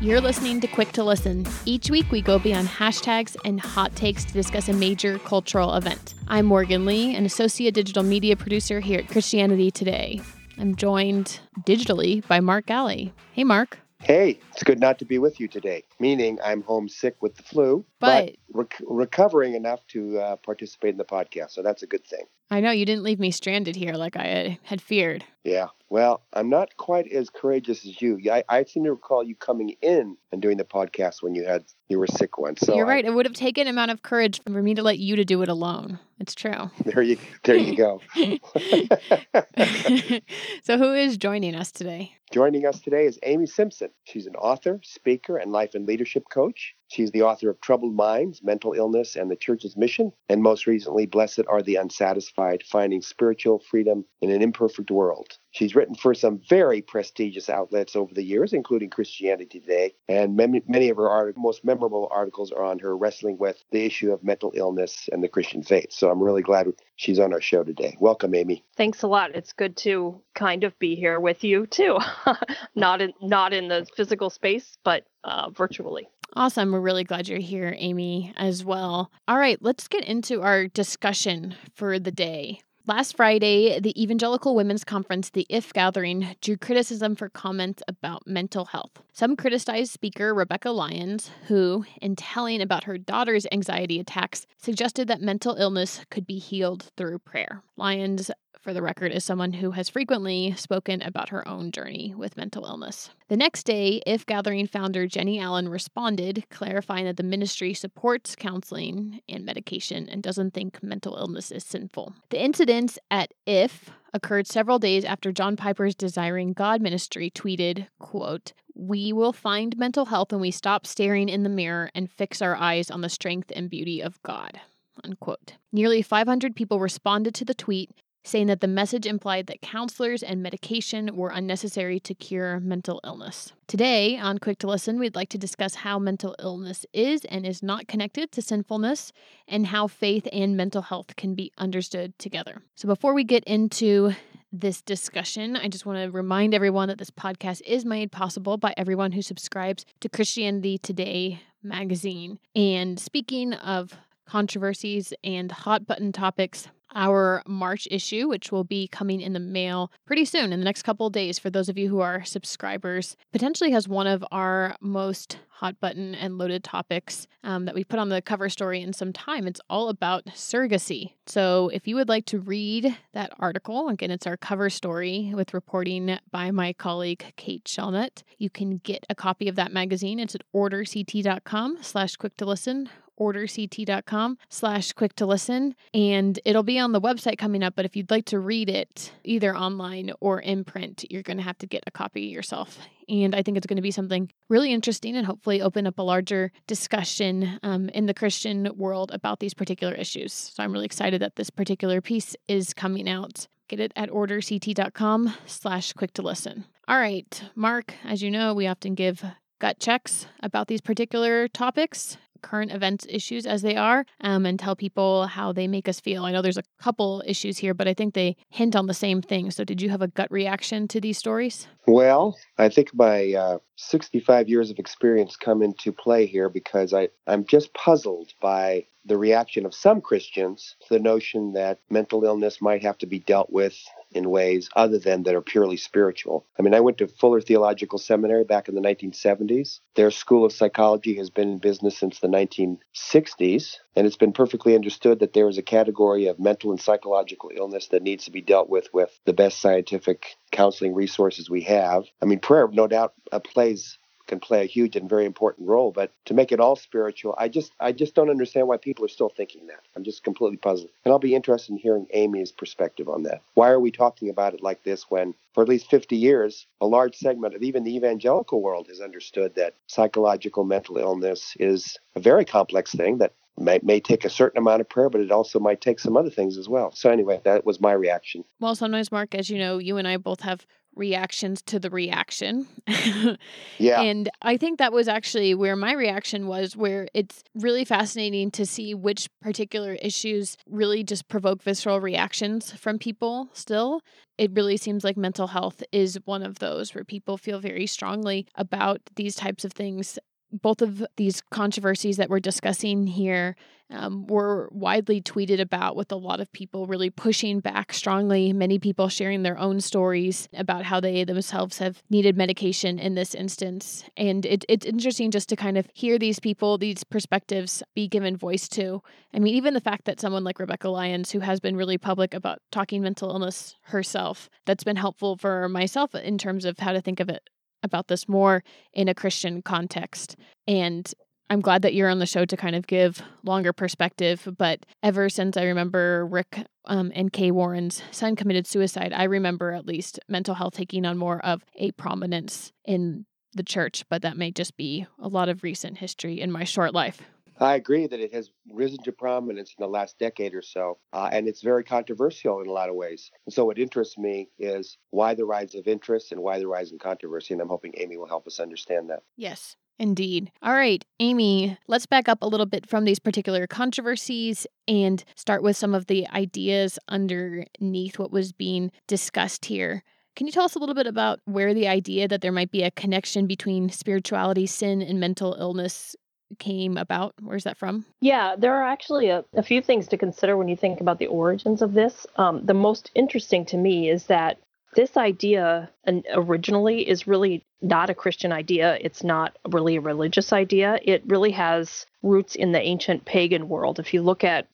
You're listening to Quick to Listen. Each week, we go beyond hashtags and hot takes to discuss a major cultural event. I'm Morgan Lee, an associate digital media producer here at Christianity Today. I'm joined digitally by Mark Galli. Hey, Mark. Hey, it's good not to be with you today. Meaning, I'm homesick with the flu, But- but, rec- recovering enough to uh, participate in the podcast. So that's a good thing. I know you didn't leave me stranded here like I had feared. Yeah. Well, I'm not quite as courageous as you. I, I seem to recall you coming in and doing the podcast when you had you were sick once. So You're I- right. It would have taken an amount of courage for me to let you to do it alone. It's true. there you there you go. so, who is joining us today? Joining us today is Amy Simpson. She's an author, speaker, and life and leadership coach. She's the author of Troubled Minds, Mental Illness, and the Church's Mission, and most recently, Blessed Are the Unsatisfied Finding Spiritual Freedom in an Imperfect World. She's written for some very prestigious outlets over the years, including Christianity Today, and many, many of her art- most memorable articles are on her wrestling with the issue of mental illness and the Christian faith. So I'm really glad she's on our show today. Welcome, Amy. Thanks a lot. It's good to kind of be here with you too. not in not in the physical space, but uh, virtually. Awesome. We're really glad you're here, Amy, as well. All right, let's get into our discussion for the day. Last Friday, the Evangelical Women's Conference, the IF Gathering, drew criticism for comments about mental health. Some criticized speaker Rebekah Lyons, who, in telling about her daughter's anxiety attacks, suggested that mental illness could be healed through prayer. Lyons for the record, is someone who has frequently spoken about her own journey with mental illness. The next day, IF Gathering founder Jennie Allen responded, clarifying that the ministry supports counseling and medication and doesn't think mental illness is sinful. The incidents at If occurred several days after John Piper's Desiring God ministry tweeted, quote, we will find mental health when we stop staring in the mirror and fix our eyes on the strength and beauty of God. Unquote. Nearly 500 people responded to the tweet, saying that the message implied that counselors and medication were unnecessary to cure mental illness. Today, on Quick to Listen, we'd like to discuss how mental illness is and is not connected to sinfulness, and how faith and mental health can be understood together. So, before we get into this discussion, I just want to remind everyone that this podcast is made possible by everyone who subscribes to Christianity Today magazine. And speaking of controversies and hot button topics, our March issue, which will be coming in the mail pretty soon in the next couple days for those of you who are subscribers, potentially has one of our most hot button and loaded topics um, that we put on the cover story in some time. It's all about surrogacy. So if you would like to read that article, again, it's our cover story with reporting by my colleague Kate Shellnutt. You can get a copy of that magazine. It's at orderct.com slash quick to listen orderct.com slash quick to listen. And it'll be on the website coming up but if you'd like to read it either online or in print you're going to have to get a copy yourself. And i think it's going to be something really interesting and hopefully open up a larger discussion um, in the christian world about these particular issues. So i'm really excited that this particular piece is coming out. Get it at orderct.com slash quick to listen. All right mark as you know we often give gut checks about these particular topics current events issues as they are um, and tell people how they make us feel. I know there's a couple issues here, but I think they hint on the same thing. So, did you have a gut reaction to these stories? Well, I think my uh, 65 years of experience come into play here because I, I'm just puzzled by the reaction of some Christians to the notion that mental illness might have to be dealt with in ways other than that are purely spiritual. I mean, I went to Fuller Theological Seminary back in the 1970s. Their school of psychology has been in business since the 1960s, and it's been perfectly understood that there is a category of mental and psychological illness that needs to be dealt with with the best scientific counseling resources we have. I mean, prayer, no doubt, uh, plays can play a huge and very important role. But to make it all spiritual, I just I just don't understand why people are still thinking that. I'm just completely puzzled. And I'll be interested in hearing Amy's perspective on that. Why are we talking about it like this when for at least 50 years, a large segment of even the evangelical world has understood that psychological mental illness is a very complex thing that may, may take a certain amount of prayer, but it also might take some other things as well. So, anyway, that was my reaction. Well, sometimes, Mark, as you know, you and I both have reactions to the reaction. yeah. And I think that was actually where my reaction was, where it's really fascinating to see which particular issues really just provoke visceral reactions from people still. It really seems like mental health is one of those where people feel very strongly about these types of things both of these controversies that we're discussing here um, were widely tweeted about with a lot of people really pushing back strongly. Many people sharing their own stories about how they themselves have needed medication in this instance. And it, it's interesting just to kind of hear these people, these perspectives be given voice to. I mean, even the fact that someone like Rebekah Lyons, who has been really public about talking mental illness herself, that's been helpful for myself in terms of how to think of it about this more in a Christian context. And I'm glad that you're on the show to kind of give longer perspective. But ever since I remember Rick um, and Kay Warren's son committed suicide, I remember at least mental health taking on more of a prominence in the church. But that may just be a lot of recent history in my short life. I agree that it has risen to prominence in the last decade or so, uh, and it's very controversial in a lot of ways. And so, what interests me is why the rise of interest and why the rise in controversy, and I'm hoping Amy will help us understand that. Yes. Indeed. All right, Amy, let's back up a little bit from these particular controversies and start with some of the ideas underneath what was being discussed here. Can you tell us a little bit about where the idea that there might be a connection between spirituality, sin, and mental illness came about? Where's that from? Yeah, there are actually a, a few things to consider when you think about the origins of this. Um, the most interesting to me is that this idea originally is really not a Christian idea. It's not really a religious idea. It really has roots in the ancient pagan world. If you look at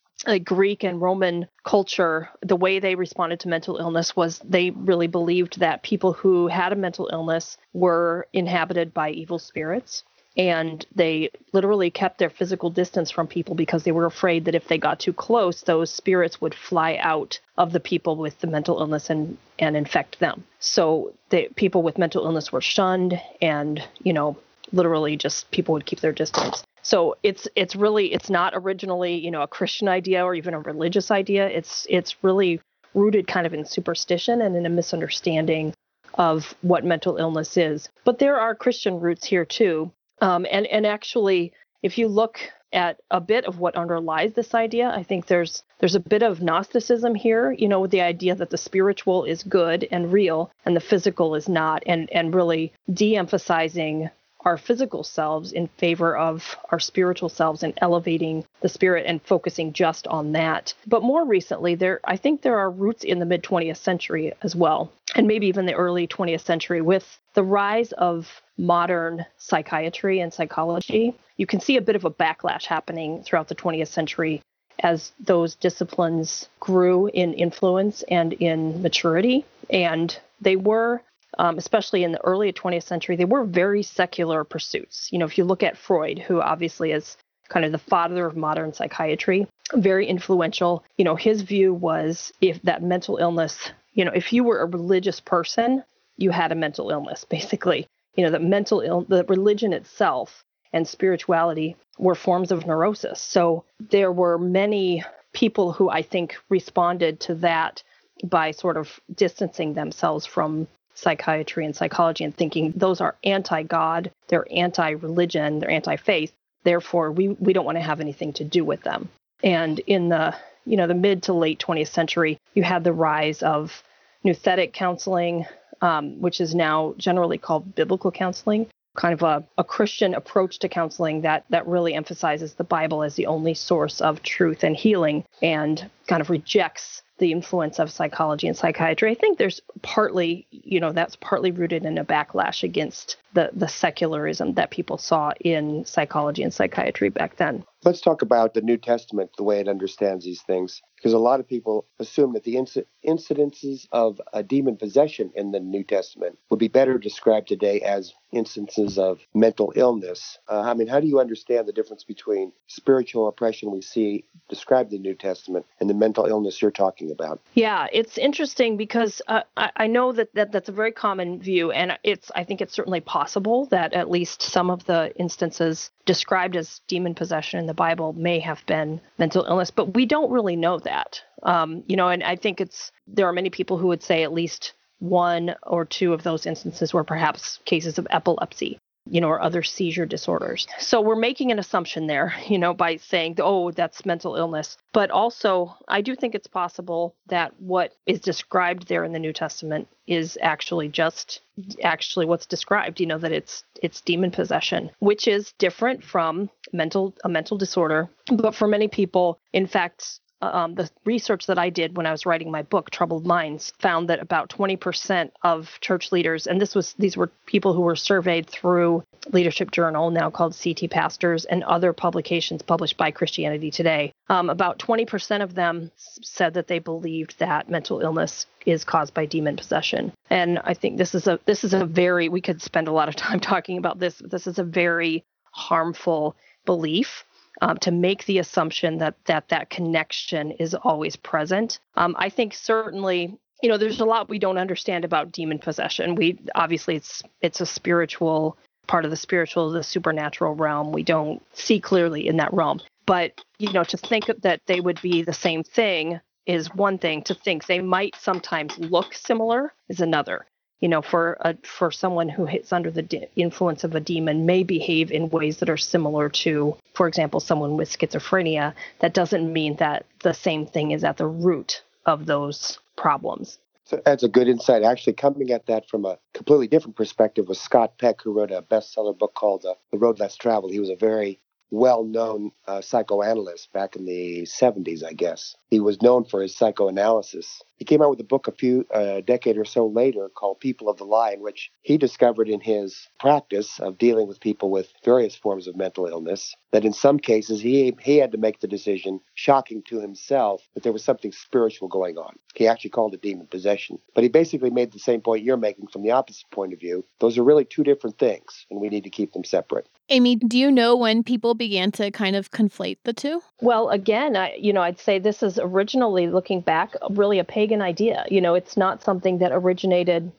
Greek and Roman culture, the way they responded to mental illness was they really believed that people who had a mental illness were inhabited by evil spirits and they literally kept their physical distance from people because they were afraid that if they got too close those spirits would fly out of the people with the mental illness and and infect them so the people with mental illness were shunned and you know literally just people would keep their distance so it's it's really it's not originally you know a christian idea or even a religious idea it's it's really rooted kind of in superstition and in a misunderstanding of what mental illness is. But there are Christian roots here too. Um, and and actually, if you look at a bit of what underlies this idea, I think there's there's a bit of Gnosticism here. You know, with the idea that the spiritual is good and real, and the physical is not, and and really de-emphasizing our physical selves in favor of our spiritual selves and elevating the spirit and focusing just on that. But more recently, there I think there are roots in the mid 20th century as well, and maybe even the early 20th century with the rise of modern psychiatry and psychology. You can see a bit of a backlash happening throughout the 20th century as those disciplines grew in influence and in maturity. And they were um, especially in the early 20th century, they were very secular pursuits. You know, if you look at Freud, who obviously is kind of the father of modern psychiatry, very influential. You know, his view was if that mental illness, you know, if you were a religious person, you had a mental illness, basically. You know, the mental ill, the religion itself and spirituality were forms of neurosis. So there were many people who I think responded to that by sort of distancing themselves from psychiatry and psychology and thinking those are anti-God, they're anti-religion, they're anti-faith. Therefore, we we don't want to have anything to do with them. And in the you know the mid to late 20th century, you had the rise of nouthetic counseling, um, which is now generally called biblical counseling, kind of a, a Christian approach to counseling that that really emphasizes the Bible as the only source of truth and healing, and kind of rejects the influence of psychology and psychiatry. I think there's partly, you know, that's partly rooted in a backlash against the the secularism that people saw in psychology and psychiatry back then. Let's talk about the New Testament, the way it understands these things, because a lot of people assume that the inc- incidences of a demon possession in the New Testament would be better described today as instances of mental illness. Uh, I mean, how do you understand the difference between spiritual oppression we see described in the New Testament and the mental illness you're talking about? Yeah, it's interesting because uh, I, I know that, that that's a very common view, and it's I think it's certainly possible that at least some of the instances described as demon possession in the Bible may have been mental illness, but we don't really know that. Um, you know, and I think it's there are many people who would say at least one or two of those instances were perhaps cases of epilepsy you know, or other seizure disorders. So we're making an assumption there, you know, by saying, oh, that's mental illness. But also, I do think it's possible that what is described there in the New Testament is actually just actually what's described, you know, that it's it's demon possession, which is different from mental a mental disorder. But for many people, in fact, um, the research that I did when I was writing my book, Troubled Minds, found that about 20% of church leaders, and this was these were people who were surveyed through Leadership Journal, now called CT Pastors, and other publications published by Christianity Today. Um, about 20% of them said that they believed that mental illness is caused by demon possession. And I think this is a this is a very we could spend a lot of time talking about this. But this is a very harmful belief um, to make the assumption that that that connection is always present. Um, I think certainly you know there's a lot we don't understand about demon possession. We obviously it's it's a spiritual part of the spiritual, the supernatural realm. We don't see clearly in that realm. But you know to think that they would be the same thing is one thing. To think they might sometimes look similar is another you know, for a, for someone who hits under the de- influence of a demon may behave in ways that are similar to, for example, someone with schizophrenia. That doesn't mean that the same thing is at the root of those problems. So that's a good insight. Actually, coming at that from a completely different perspective was Scott Peck, who wrote a bestseller book called uh, The Road Less Traveled. He was a very well known uh, psychoanalyst back in the 70s, I guess. He was known for his psychoanalysis. He came out with a book a few uh, decade or so later called People of the Lie, in which he discovered in his practice of dealing with people with various forms of mental illness that in some cases he he had to make the decision, shocking to himself, that there was something spiritual going on. He actually called it demon possession. But he basically made the same point you're making from the opposite point of view. Those are really two different things, and we need to keep them separate. Amy, do you know when people began to kind of conflate the two? Well, again, I you know, I'd say this is originally looking back really a pagan idea. You know, it's not something that originated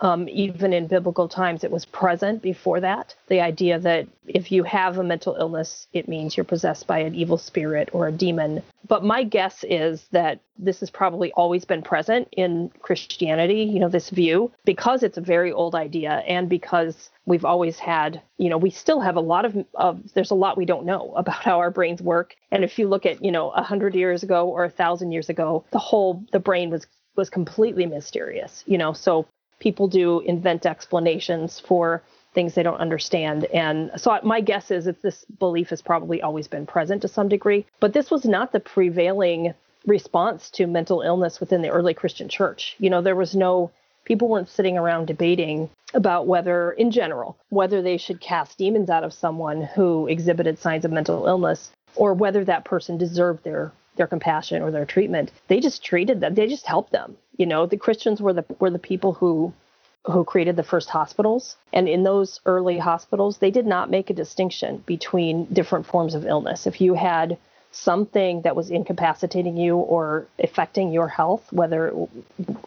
um, even in biblical times, it was present before that. The idea that if you have a mental illness, it means you're possessed by an evil spirit or a demon. But my guess is that this has probably always been present in Christianity, you know, this view, because it's a very old idea and because we've always had, you know, we still have a lot of, of there's a lot we don't know about how our brains work. And if you look at, you know, a hundred years ago or a thousand years ago, the whole, the brain was was completely mysterious, you know. So people do invent explanations for things they don't understand. And so my guess is that this belief has probably always been present to some degree, but this was not the prevailing response to mental illness within the early Christian church. You know, there was no people weren't sitting around debating about whether in general whether they should cast demons out of someone who exhibited signs of mental illness or whether that person deserved their their compassion or their treatment. They just treated them. They just helped them. You know, the Christians were the were the people who who created the first hospitals. And in those early hospitals, they did not make a distinction between different forms of illness. If you had something that was incapacitating you or affecting your health, whether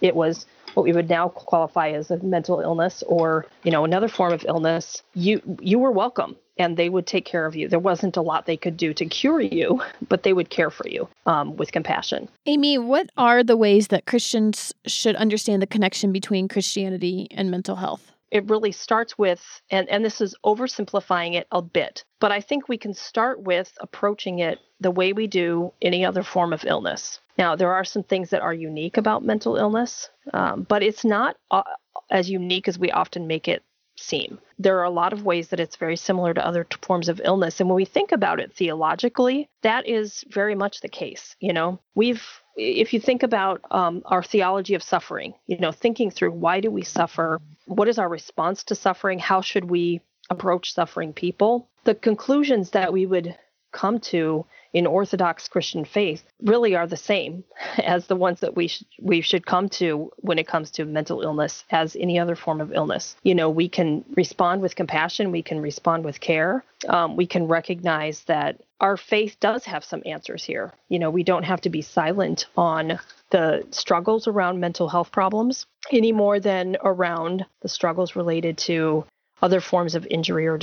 it was what we would now qualify as a mental illness or, you know, another form of illness, you you were welcome and they would take care of you. There wasn't a lot they could do to cure you, but they would care for you um, with compassion. Amy, what are the ways that Christians should understand the connection between Christianity and mental health? It really starts with, and, and this is oversimplifying it a bit, but I think we can start with approaching it the way we do any other form of illness. Now, there are some things that are unique about mental illness, um, but it's not uh, as unique as we often make it seem. There are a lot of ways that it's very similar to other t- forms of illness. And when we think about it theologically, that is very much the case. You know, we've if you think about um, our theology of suffering, you know, thinking through why do we suffer? What is our response to suffering? How should we approach suffering people? The conclusions that we would come to in Orthodox Christian faith really are the same as the ones that we sh- we should come to when it comes to mental illness as any other form of illness. You know, we can respond with compassion, we can respond with care, um, we can recognize that our faith does have some answers here. You know, we don't have to be silent on the struggles around mental health problems any more than around the struggles related to other forms of injury or,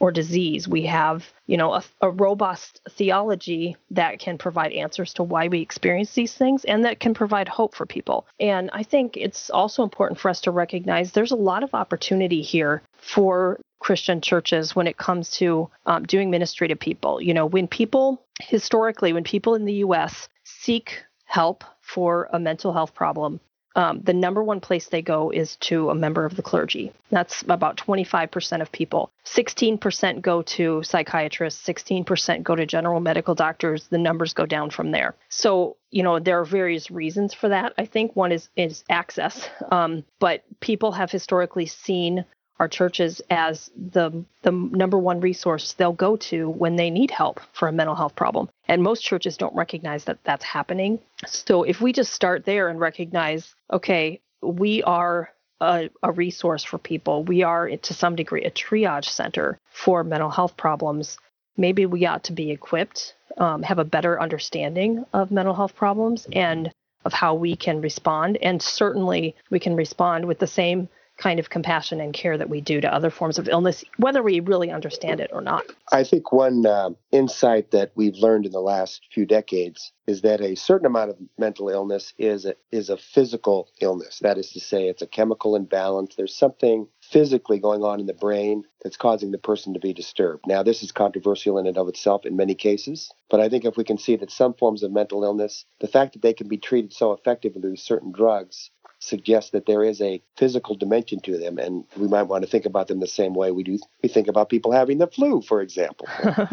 or disease. We have, you know, a, a, robust theology that can provide answers to why we experience these things and that can provide hope for people. And I think it's also important for us to recognize there's a lot of opportunity here for Christian churches when it comes to um, doing ministry to people. You know, when people, historically, when people in the U.S. seek help for a mental health problem, um, the number one place they go is to a member of the clergy. That's about 25% of people. 16% go to psychiatrists, 16% go to general medical doctors. The numbers go down from there. So, you know, there are various reasons for that. I think one is, is access, um, but people have historically seen our churches as the the number one resource they'll go to when they need help for a mental health problem. And most churches don't recognize that that's happening. So if we just start there and recognize, okay, we are a, a resource for people, we are to some degree a triage center for mental health problems. Maybe we ought to be equipped, um, have a better understanding of mental health problems and of how we can respond. And certainly we can respond with the same kind of compassion and care that we do to other forms of illness, whether we really understand it or not. I think one uh, insight that we've learned in the last few decades is that a certain amount of mental illness is a, is a physical illness. That is to say, it's a chemical imbalance. There's something physically going on in the brain that's causing the person to be disturbed. Now, this is controversial in and of itself in many cases, but I think if we can see that some forms of mental illness, the fact that they can be treated so effectively with certain drugs suggests that there is a physical dimension to them, and we might want to think about them the same way we do. We think about people having the flu, for example.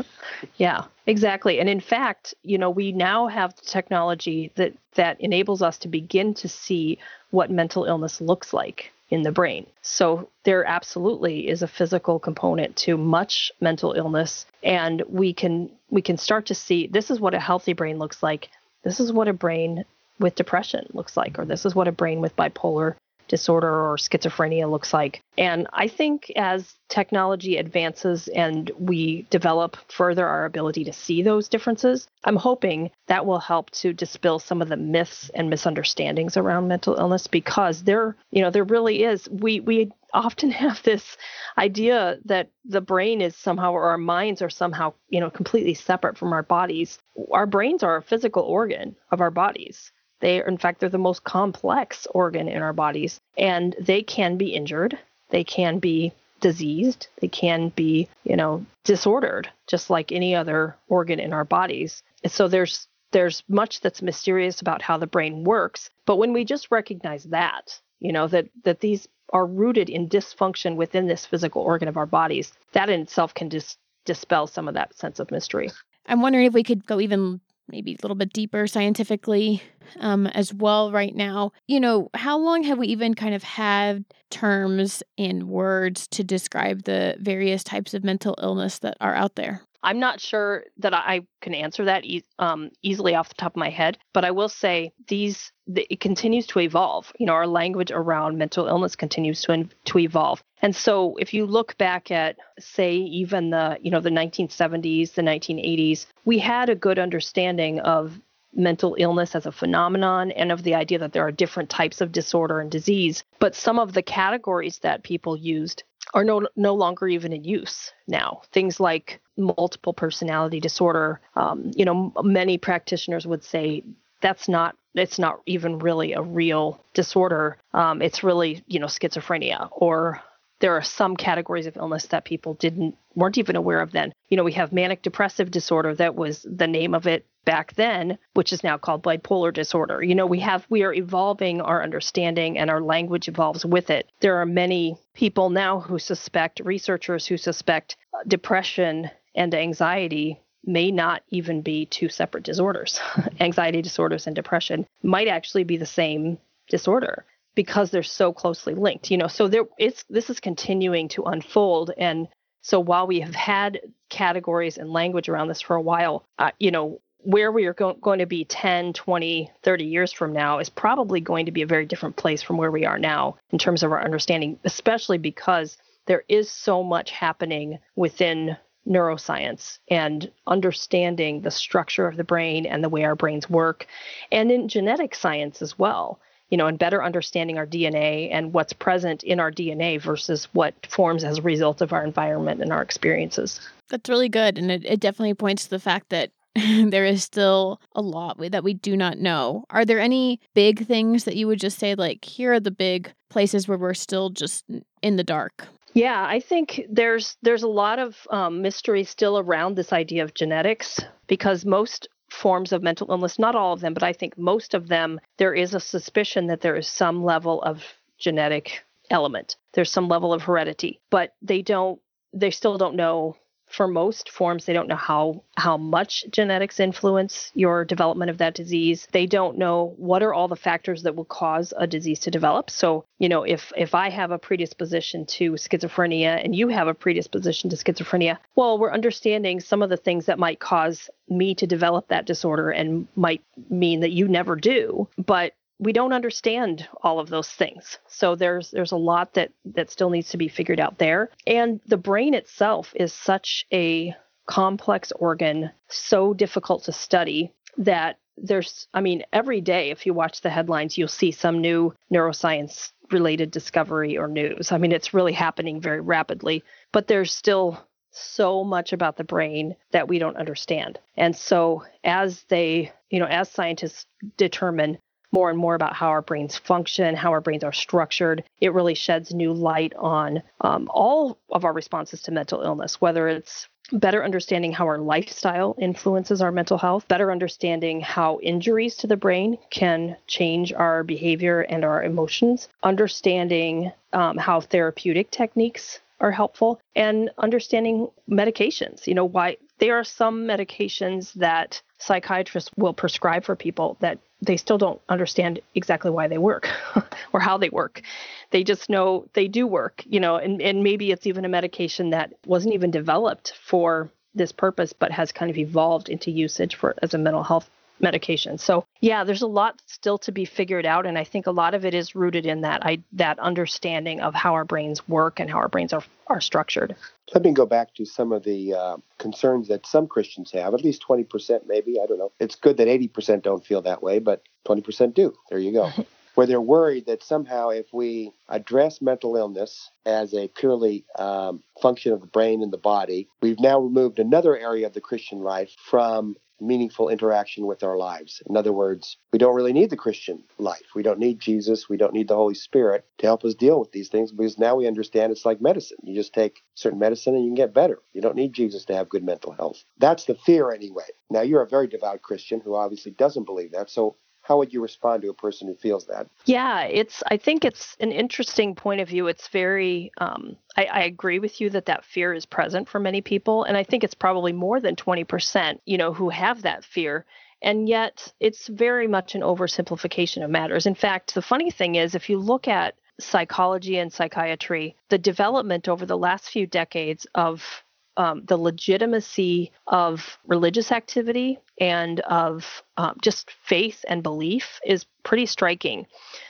yeah, exactly. And in fact, you know, we now have technology that that enables us to begin to see what mental illness looks like in the brain. So there absolutely is a physical component to much mental illness and we can we can start to see this is what a healthy brain looks like. This is what a brain with depression looks like, or this is what a brain with bipolar disorder or schizophrenia looks like. And I think as technology advances and we develop further our ability to see those differences, I'm hoping that will help to dispel some of the myths and misunderstandings around mental illness because there, you know, there really is we we often have this idea that the brain is somehow or our minds are somehow, you know, completely separate from our bodies. Our brains are a physical organ of our bodies. They, are, in fact, they're the most complex organ in our bodies, and they can be injured. They can be diseased. They can be, you know, disordered, just like any other organ in our bodies. So there's there's much that's mysterious about how the brain works. But when we just recognize that, you know, that that these are rooted in dysfunction within this physical organ of our bodies, that in itself can just dispel some of that sense of mystery. I'm wondering if we could go even maybe a little bit deeper scientifically um, as well right now. You know, how long have we even kind of had terms and words to describe the various types of mental illness that are out there? I'm not sure that I can answer that e- um, easily off the top of my head, but I will say these it continues to evolve. You know, our language around mental illness continues to to evolve. And so, if you look back at, say, even the you know the 1970s, the 1980s, we had a good understanding of mental illness as a phenomenon and of the idea that there are different types of disorder and disease. But some of the categories that people used are no, no longer even in use now. Things like multiple personality disorder, um, you know, many practitioners would say that's not it's not even really a real disorder. Um, it's really you know schizophrenia or there are some categories of illness that people didn't weren't even aware of then. You know, we have manic depressive disorder that was the name of it back then, which is now called bipolar disorder. You know, we have we are evolving our understanding and our language evolves with it. There are many people now who suspect researchers who suspect depression and anxiety may not even be two separate disorders. Anxiety disorders and depression might actually be the same disorder because they're so closely linked. You know, so there it's this is continuing to unfold and so while we have had categories and language around this for a while, uh, you know, where we are go- going to be 10, 20, 30 years from now is probably going to be a very different place from where we are now in terms of our understanding, especially because there is so much happening within neuroscience and understanding the structure of the brain and the way our brains work, and in genetic science as well. You know, and better understanding our DNA and what's present in our DNA versus what forms as a result of our environment and our experiences. That's really good. And it, it definitely points to the fact that there is still a lot that we do not know. Are there any big things that you would just say, like, here are the big places where we're still just in the dark? Yeah, I think there's there's a lot of um, mystery still around this idea of genetics because most forms of mental illness, not all of them, but I think most of them, there is a suspicion that there is some level of genetic element. There's some level of heredity, but they don't they still don't know for most forms they don't know how how much genetics influence your development of that disease. They don't know what are all the factors that will cause a disease to develop. So you know if if i have a predisposition to schizophrenia and you have a predisposition to schizophrenia well we're understanding some of the things that might cause me to develop that disorder and might mean that you never do. But we don't understand all of those things. So there's there's a lot that that still needs to be figured out there. And the brain itself is such a complex organ, so difficult to study that there's I mean every day if you watch the headlines you'll see some new neuroscience related discovery or news. I mean it's really happening very rapidly, but there's still so much about the brain that we don't understand. And so as they, you know, as scientists determine more and more about how our brains function, how our brains are structured. It really sheds new light on um, all of our responses to mental illness, whether it's better understanding how our lifestyle influences our mental health, better understanding how injuries to the brain can change our behavior and our emotions, understanding um, how therapeutic techniques are helpful, and understanding medications. You know, why there are some medications that psychiatrists will prescribe for people that they still don't understand exactly why they work or how they work. They just know they do work, you know, and, and maybe it's even a medication that wasn't even developed for this purpose, but has kind of evolved into usage for as a mental health medication. So yeah, there's a lot still to be figured out, and I think a lot of it is rooted in that I that understanding of how our brains work and how our brains are are structured. Let me go back to some of the uh, concerns that some Christians have, at least 20% maybe. I don't know. It's good that 80% don't feel that way, but 20% do. There you go. Where they're worried that somehow if we address mental illness as a purely um, function of the brain and the body, we've now removed another area of the Christian life from meaningful interaction with our lives. In other words, we don't really need the Christian life. We don't need Jesus. We don't need the Holy Spirit to help us deal with these things because now we understand it's like medicine. You just take certain medicine and you can get better. You don't need Jesus to have good mental health. That's the fear anyway. Now, you're a very devout Christian who obviously doesn't believe that. So, how would you respond to a person who feels that? Yeah it's i think it's an interesting point of view. It's very um, I, I, agree with you that that fear is present for many people and i think it's probably more than 20% you know who have that fear and yet it's very much an oversimplification of matters. In fact the funny thing is if you look at psychology and psychiatry the development over the last few decades of um, the legitimacy of religious activity and of um, just faith and belief is pretty striking.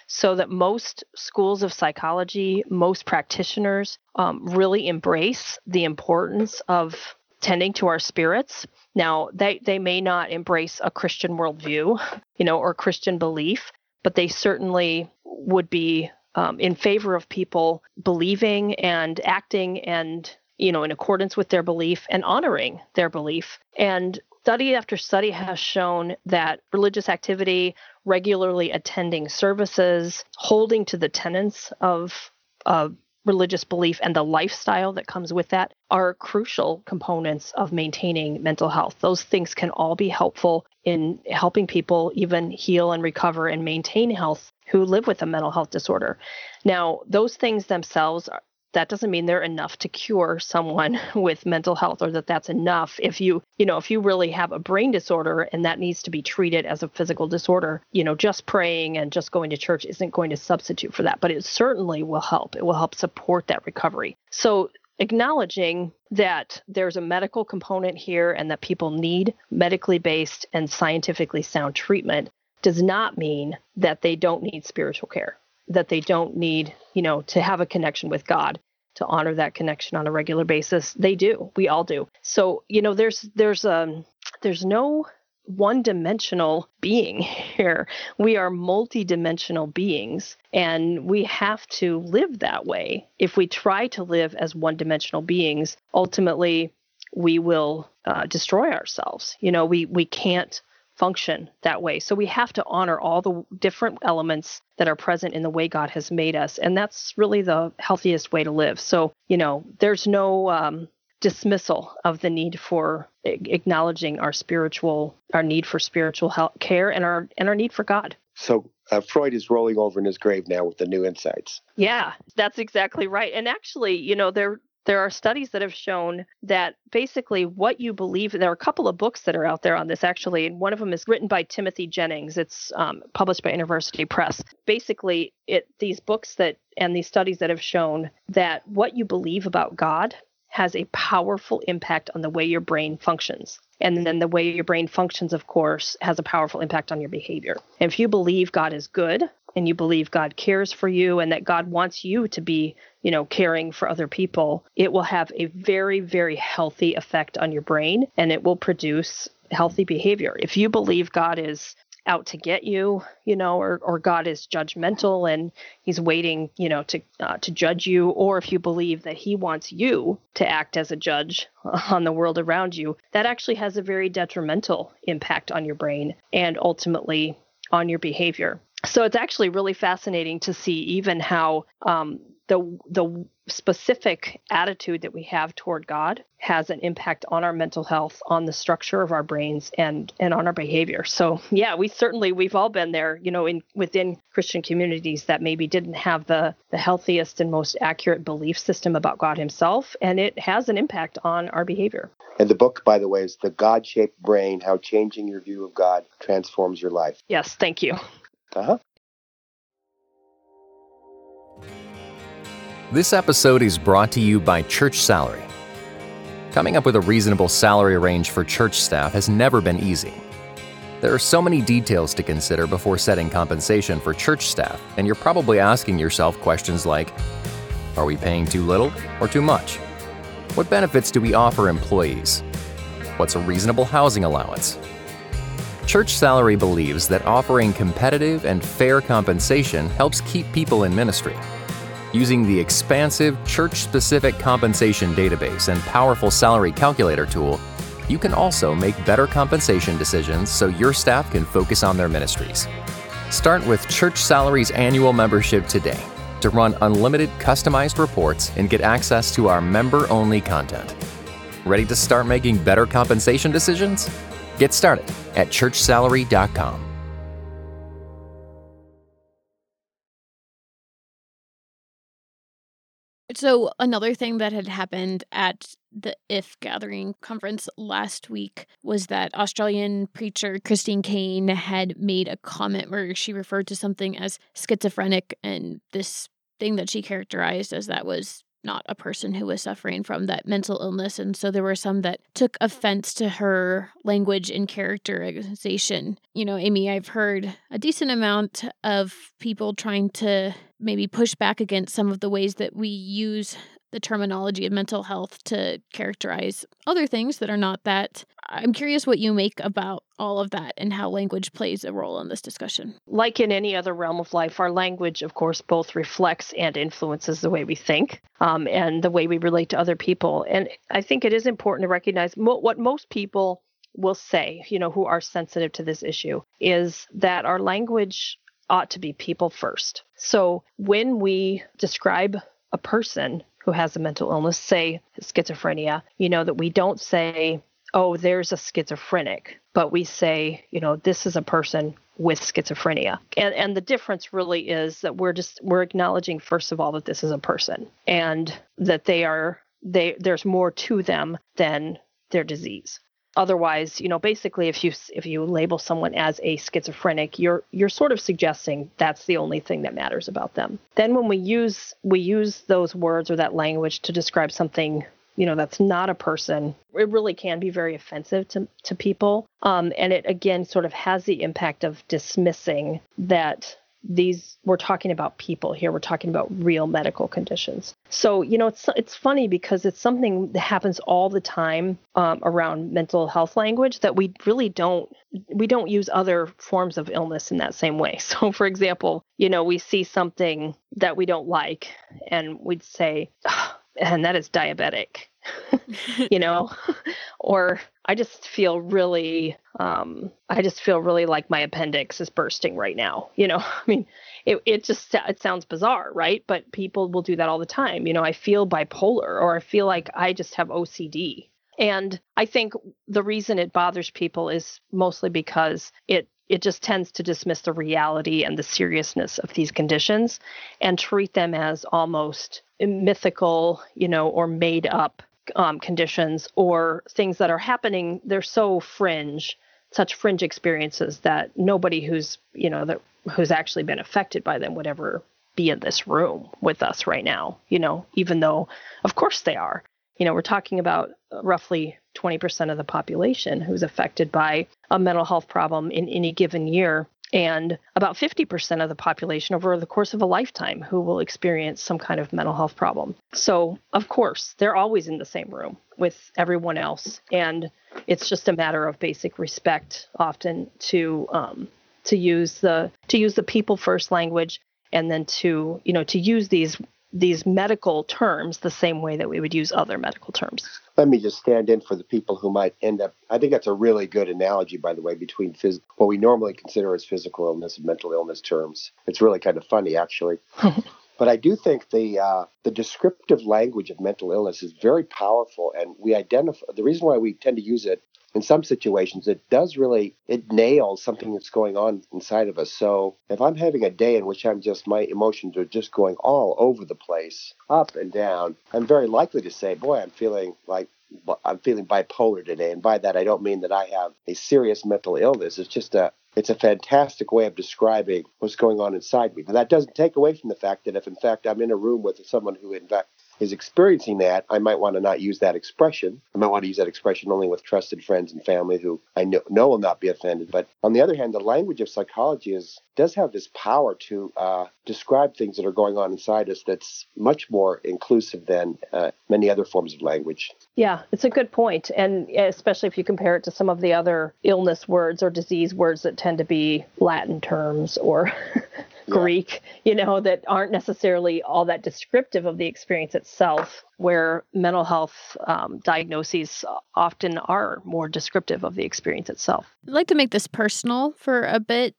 So that most schools of psychology, most practitioners um, really embrace the importance of tending to our spirits. Now, they, they may not embrace a Christian worldview, you know, or Christian belief, but they certainly would be um, in favor of people believing and acting and you know, in accordance with their belief and honoring their belief. And study after study has shown that religious activity, regularly attending services, holding to the tenets of uh, religious belief and the lifestyle that comes with that are crucial components of maintaining mental health. Those things can all be helpful in helping people even heal and recover and maintain health who live with a mental health disorder. Now, those things themselves that doesn't mean they're enough to cure someone with mental health or that that's enough. If you you know if you really have a brain disorder and that needs to be treated as a physical disorder you know just praying and just going to church isn't going to substitute for that but it certainly will help. It will help support that recovery. So acknowledging that there's a medical component here and that people need medically based and scientifically sound treatment does not mean that they don't need spiritual care that they don't need, you know, to have a connection with God, to honor that connection on a regular basis. They do. We all do. So, you know, there's there's um there's no one-dimensional being here. We are multi-dimensional beings and we have to live that way. If we try to live as one-dimensional beings, ultimately we will uh, destroy ourselves. You know, we we can't function that way. So we have to honor all the different elements that are present in the way God has made us. And that's really the healthiest way to live. So, you know, there's no um, dismissal of the need for acknowledging our spiritual, our need for spiritual health care and our, and our need for God. So uh, Freud is rolling over in his grave now with the new insights. Yeah, that's exactly right. And actually, you know, there there are studies that have shown that basically what you believe there are a couple of books that are out there on this actually and one of them is written by timothy jennings. It's um, published by university press. Basically it these books that and these studies that have shown that what you believe about god has a powerful impact on the way your brain functions. And then the way your brain functions of course has a powerful impact on your behavior. If you believe god is good and you believe God cares for you and that God wants you to be, you know, caring for other people, it will have a very, very healthy effect on your brain and it will produce healthy behavior. If you believe God is out to get you, you know, or, or God is judgmental and he's waiting, you know, to uh, to judge you, or if you believe that he wants you to act as a judge on the world around you, that actually has a very detrimental impact on your brain and ultimately on your behavior so it's actually really fascinating to see even how um, the the specific attitude that we have toward God has an impact on our mental health, on the structure of our brains, and and on our behavior. So yeah, we certainly we've all been there, you know, in within Christian communities that maybe didn't have the the healthiest and most accurate belief system about God Himself, and it has an impact on our behavior. And the book, by the way, is The God Shaped Brain How Changing Your View of God Transforms Your Life. Yes, thank you. Uh-huh. This episode is brought to you by Church Salary. Coming up with a reasonable salary range for church staff has never been easy. There are so many details to consider before setting compensation for church staff, and you're probably asking yourself questions like Are we paying too little or too much? What benefits do we offer employees? What's a reasonable housing allowance? Church Salary believes that offering competitive and fair compensation helps keep people in ministry. Using the expansive church specific compensation database and powerful salary calculator tool, you can also make better compensation decisions so your staff can focus on their ministries. Start with Church Salary's annual membership today to run unlimited customized reports and get access to our member only content. Ready to start making better compensation decisions? Get started at churchsalary.com. So, another thing that had happened at the IF Gathering conference last week was that Australian preacher Christine Caine had made a comment where she referred to something as schizophrenic, and this thing that she characterized as that was not a person who was suffering from that mental illness. And so there were some that took offense to her language and characterization. You know, Amy, I've heard a decent amount of people trying to maybe push back against some of the ways that we use the terminology of mental health to characterize other things that are not that. I'm curious what you make about all of that and how language plays a role in this discussion. Like in any other realm of life, our language, of course, both reflects and influences the way we think um, and the way we relate to other people. And I think it is important to recognize mo- what most people will say, you know, who are sensitive to this issue, is that our language ought to be people first. So when we describe a person who has a mental illness, say schizophrenia, you know, that we don't say, oh, there's a schizophrenic, but we say, you know, this is a person with schizophrenia. And and the difference really is that we're just we're acknowledging first of all that this is a person and that they are they there's more to them than their disease. Otherwise, you know, basically if you if you label someone as a schizophrenic, you're you're sort of suggesting that's the only thing that matters about them. Then when we use we use those words or that language to describe something you know that's not a person it really can be very offensive to, to people um, and it again sort of has the impact of dismissing that these we're talking about people here. We're talking about real medical conditions. So you know it's it's funny because it's something that happens all the time um, around mental health language that we really don't we don't use other forms of illness in that same way. So for example you know we see something that we don't like and we'd say and that is diabetic you know? Or i just feel really um i just feel really like my appendix is bursting right now you know? I mean it, it just it sounds bizarre right? But people will do that all the time. You know i feel bipolar or i feel like i just have ocd and i think the reason it bothers people is mostly because it it just tends to dismiss the reality and the seriousness of these conditions and treat them as almost mythical, you know, or made up um, conditions or things that are happening. They're so fringe, such fringe experiences that nobody who's, you know, that who's actually been affected by them would ever be in this room with us right now, you know, even though, of course, they are. You know, we're talking about roughly 20% of the population who's affected by a mental health problem in any given year and about 50% of the population over the course of a lifetime who will experience some kind of mental health problem. So, of course, they're always in the same room with everyone else, and it's just a matter of basic respect, often to um, to use the to use the people first language, and then to you know to use these these medical terms the same way that we would use other medical terms. Let me just stand in for the people who might end up. I think that's a really good analogy, by the way, between phys- what we normally consider as physical illness and mental illness terms. It's really kind of funny, actually. but I do think the uh, the descriptive language of mental illness is very powerful, and we identify the reason why we tend to use it in some situations it does really it nails something that's going on inside of us. So if i'm having a day in which i'm just my emotions are just going all over the place up and down i'm very likely to say boy i'm feeling like i'm feeling bipolar today. And by that i don't mean that i have a serious mental illness. It's just a it's a fantastic way of describing what's going on inside me. But that doesn't take away from the fact that if, in fact, I'm in a room with someone who, in fact, is experiencing that, I might want to not use that expression. I might want to use that expression only with trusted friends and family who I know, know will not be offended. But on the other hand, the language of psychology is does have this power to uh, describe things that are going on inside us that's much more inclusive than uh, many other forms of language. Yeah, it's a good point, and especially if you compare it to some of the other illness words or disease words that tend to be Latin terms or Greek, you know, that aren't necessarily all that descriptive of the experience itself, where mental health um, diagnoses often are more descriptive of the experience itself. I'd like to make this personal for a bit.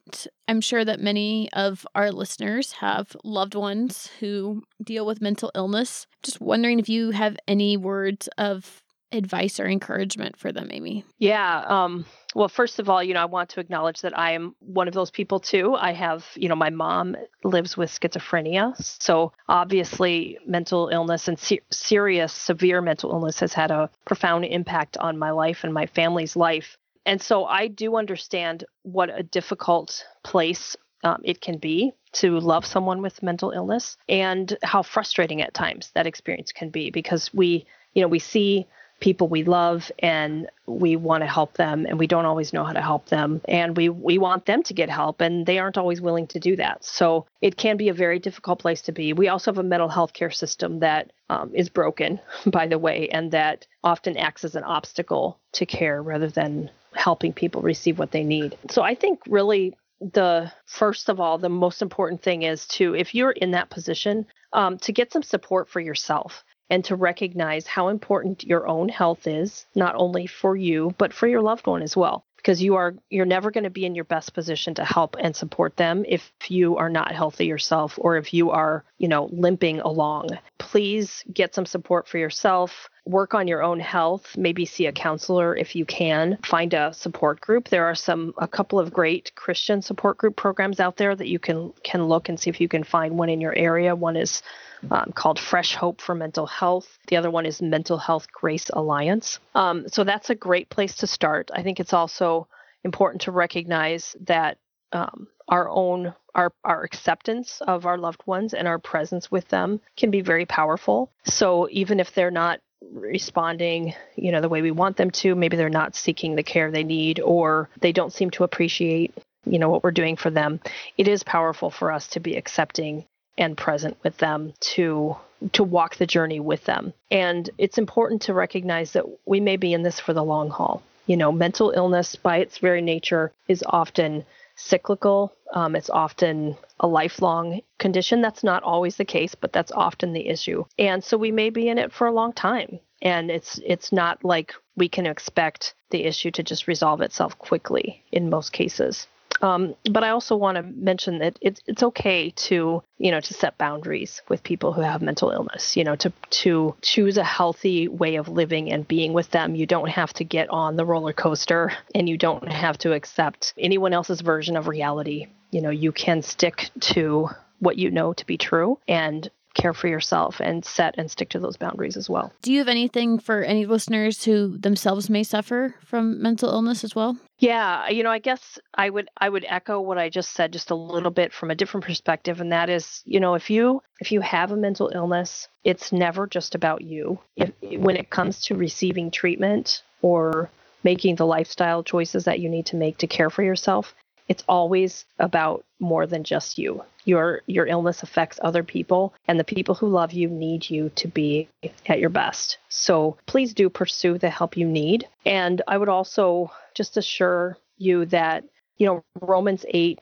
I'm sure that many of our listeners have loved ones who deal with mental illness. Just wondering if you have any words of advice or encouragement for them, Amy? Yeah. Um, well, first of all, you know, I want to acknowledge that I am one of those people too. I have, you know, my mom lives with schizophrenia. So obviously, mental illness and ser- serious, severe mental illness has had a profound impact on my life and my family's life. And so I do understand what a difficult place um, it can be to love someone with mental illness and how frustrating at times that experience can be because we, you know, we see people we love and we want to help them and we don't always know how to help them and we we want them to get help and they aren't always willing to do that. So it can be a very difficult place to be. We also have a mental health care system that um, is broken by the way and that often acts as an obstacle to care rather than helping people receive what they need. So i think really the first of all the most important thing is to if you're in that position um, to get some support for yourself and to recognize how important your own health is, not only for you, but for your loved one as well. Because you are you're never going to be in your best position to help and support them if you are not healthy yourself or if you are, you know, limping along. Please get some support for yourself. Work on your own health, maybe see a counselor if you can, find a support group. There are some a couple of great Christian support group programs out there that you can can look and see if you can find one in your area. One is um, called Fresh Hope for Mental Health. The other one is Mental Health Grace Alliance. Um, so that's a great place to start. I think it's also important to recognize that um, our own our our acceptance of our loved ones and our presence with them can be very powerful. So even if they're not responding, you know, the way we want them to, maybe they're not seeking the care they need or they don't seem to appreciate, you know, what we're doing for them. It is powerful for us to be accepting and present with them to to walk the journey with them. And it's important to recognize that we may be in this for the long haul. You know, mental illness by its very nature is often cyclical. Um, it's often a lifelong condition. That's not always the case, but that's often the issue. And so we may be in it for a long time. And it's it's not like we can expect the issue to just resolve itself quickly in most cases. Um, but I also want to mention that it's it's okay to you know to set boundaries with people who have mental illness. You know to to choose a healthy way of living and being with them. You don't have to get on the roller coaster, and you don't have to accept anyone else's version of reality. You know you can stick to what you know to be true and care for yourself and set and stick to those boundaries as well. Do you have anything for any listeners who themselves may suffer from mental illness as well? Yeah, you know, I guess I would I would echo what I just said just a little bit from a different perspective and that is, you know, if you if you have a mental illness, it's never just about you. If when it comes to receiving treatment or making the lifestyle choices that you need to make to care for yourself, it's always about more than just you. Your your illness affects other people and the people who love you need you to be at your best. So please do pursue the help you need. And I would also just assure you that, you know, Romans 8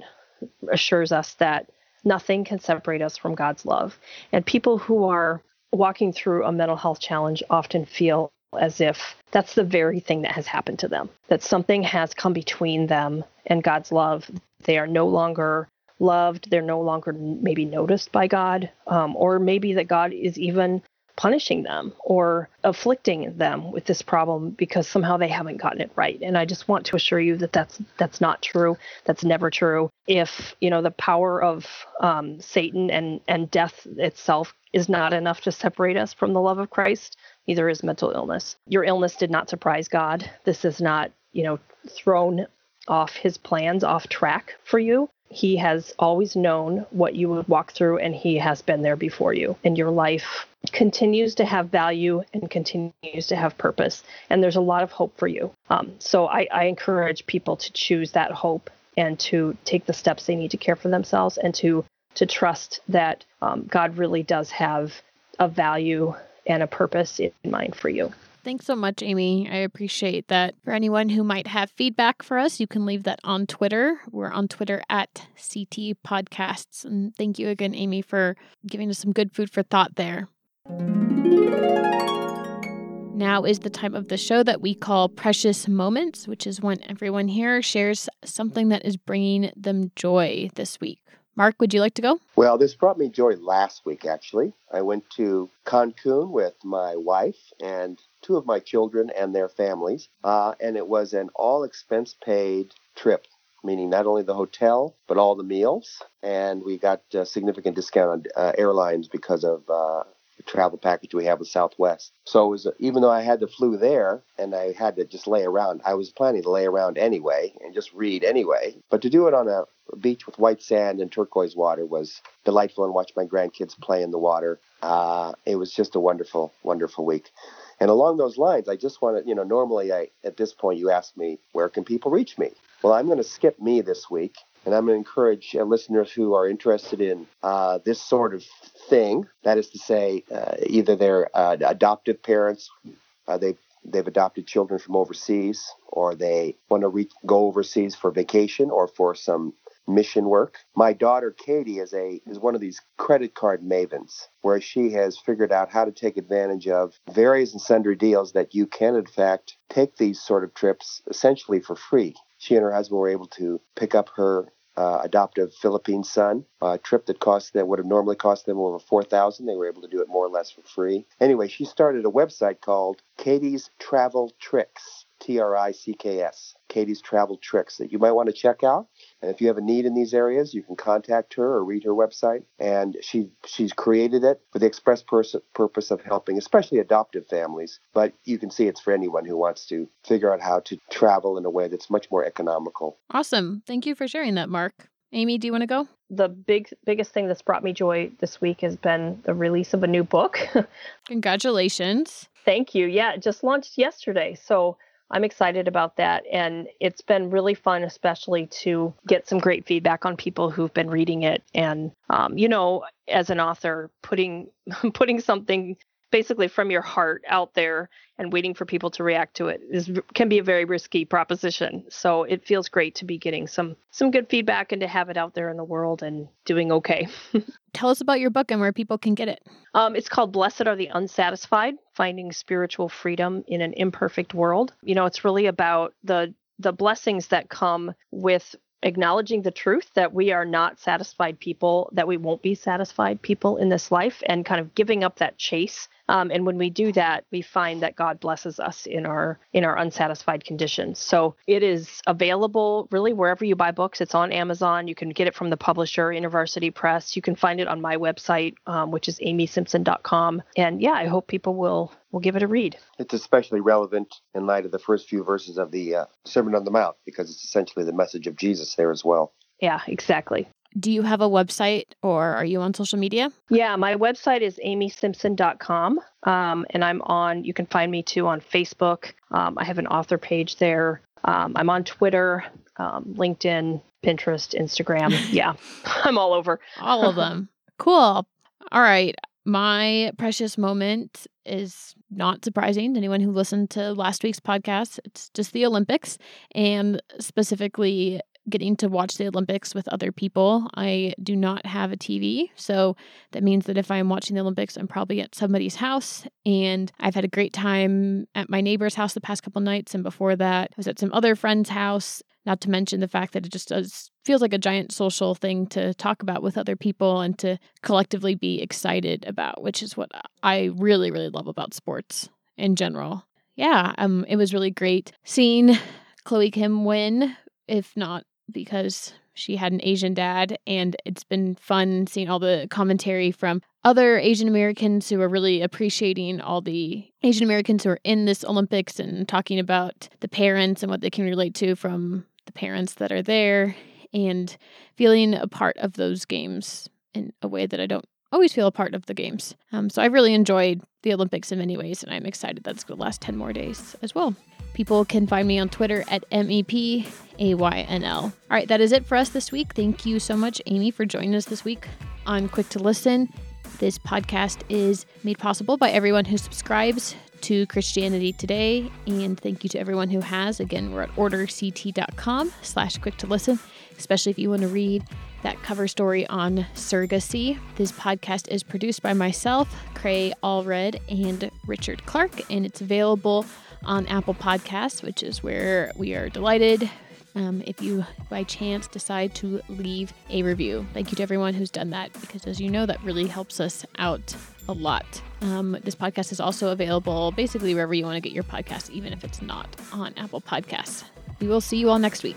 assures us that nothing can separate us from God's love. And people who are walking through a mental health challenge often feel as if that's the very thing that has happened to them, that something has come between them and God's love. They are no longer loved. They're no longer maybe noticed by God, um, or maybe that God is even punishing them or afflicting them with this problem because somehow they haven't gotten it right and i just want to assure you that that's that's not true that's never true if you know the power of um, satan and and death itself is not enough to separate us from the love of christ neither is mental illness your illness did not surprise god this is not you know thrown off his plans off track for you he has always known what you would walk through, and He has been there before you. And your life continues to have value and continues to have purpose. And there's a lot of hope for you. Um, so I, I encourage people to choose that hope and to take the steps they need to care for themselves and to to trust that um, God really does have a value and a purpose in mind for you. Thanks so much, Amy. I appreciate that. For anyone who might have feedback for us, you can leave that on Twitter. We're on Twitter at CT Podcasts. And thank you again, Amy, for giving us some good food for thought there. Now is the time of the show that we call Precious Moments, which is when everyone here shares something that is bringing them joy this week. Mark, would you like to go? Well, this brought me joy last week, actually. I went to Cancun with my wife and two of my children and their families, uh, and it was an all expense paid trip. Meaning not only the hotel, but all the meals. And we got a significant discount on uh, airlines because of uh, travel package we have with Southwest. So it was even though I had the flu there and I had to just lay around, I was planning to lay around anyway and just read anyway. But to do it on a beach with white sand and turquoise water was delightful and watch my grandkids play in the water. Uh, it was just a wonderful, wonderful week. And along those lines, I just want to, you know, normally I, at this point you ask me, where can people reach me? Well, I'm going to skip me this week and I'm going to encourage uh, listeners who are interested in uh, this sort of thing, that is to say, uh, either they're uh, adoptive parents, uh, they they've adopted children from overseas, or they want to re- go overseas for vacation or for some mission work. My daughter Katie is a is one of these credit card mavens where she has figured out how to take advantage of various and sundry deals that you can in fact take these sort of trips essentially for free she and her husband were able to pick up her uh, adoptive Philippine son. A trip that cost them would have normally cost them over four thousand. They were able to do it more or less for free. Anyway, she started a website called Katie's Travel Tricks. T R I C K S, Katie's Travel Tricks, that you might want to check out. And if you have a need in these areas, you can contact her or read her website. And she she's created it for the express pers- purpose of helping, especially adoptive families. But you can see it's for anyone who wants to figure out how to travel in a way that's much more economical. Awesome. Thank you for sharing that, Mark. Amy, do you want to go? The big biggest thing that's brought me joy this week has been the release of a new book. Congratulations. Thank you. Yeah, it just launched yesterday. So I'm excited about that. And it's been really fun, especially to get some great feedback on people who've been reading it. And, um, you know, as an author, putting putting something basically from your heart out there and waiting for people to react to it is can be a very risky proposition. So it feels great to be getting some some good feedback and to have it out there in the world and doing okay. Tell us about your book and where people can get it. Um, it's called Blessed Are the Unsatisfied Finding Spiritual Freedom in an Imperfect World. You know, it's really about the the blessings that come with acknowledging the truth that we are not satisfied people, that we won't be satisfied people in this life, and kind of giving up that chase um, and when we do that, we find that God blesses us in our in our unsatisfied conditions. So it is available really wherever you buy books. It's on Amazon. You can get it from the publisher, InterVarsity Press. You can find it on my website, um, which is amysimpson.com. And yeah, I hope people will will give it a read. It's especially relevant in light of the first few verses of the uh, Sermon on the Mount because it's essentially the message of Jesus there as well. Yeah, exactly. Do you have a website or are you on social media? Yeah, my website is amysimpson.com. Um, and I'm on, you can find me too on Facebook. Um, I have an author page there. Um, I'm on Twitter, um, LinkedIn, Pinterest, Instagram. Yeah, I'm all over. all of them. Cool. All right. My precious moment is not surprising to anyone who listened to last week's podcast. It's just the Olympics and specifically getting to watch the Olympics with other people. I do not have a TV, so that means that if I'm watching the Olympics, I'm probably at somebody's house. And I've had a great time at my neighbor's house the past couple nights, and before that, I was at some other friend's house. Not to mention the fact that it just does feels like a giant social thing to talk about with other people and to collectively be excited about, which is what I really, really love about sports in general. Yeah, um, it was really great seeing Chloe Kim win, if not because she had an Asian dad, and it's been fun seeing all the commentary from other Asian Americans who are really appreciating all the Asian Americans who are in this Olympics and talking about the parents and what they can relate to from the parents that are there and feeling a part of those games in a way that I don't always feel a part of the games. Um, so I've really enjoyed the Olympics in many ways, and I'm excited that's going to last 10 more days as well. People can find me on Twitter at MEPAYNL. All right, that is it for us this week. Thank you so much, Amy, for joining us this week on Quick to Listen. This podcast is made possible by everyone who subscribes to Christianity Today, and thank you to everyone who has. Again, we're at orderct.com slash quick to listen, especially if you want to read that cover story on surrogacy. This podcast is produced by myself, Cray Allred, and Richard Clark, and it's available on Apple Podcasts, which is where we are delighted um, if you by chance decide to leave a review. Thank you to everyone who's done that because, as you know, that really helps us out a lot. Um, this podcast is also available basically wherever you want to get your podcast, even if it's not on Apple Podcasts. We will see you all next week.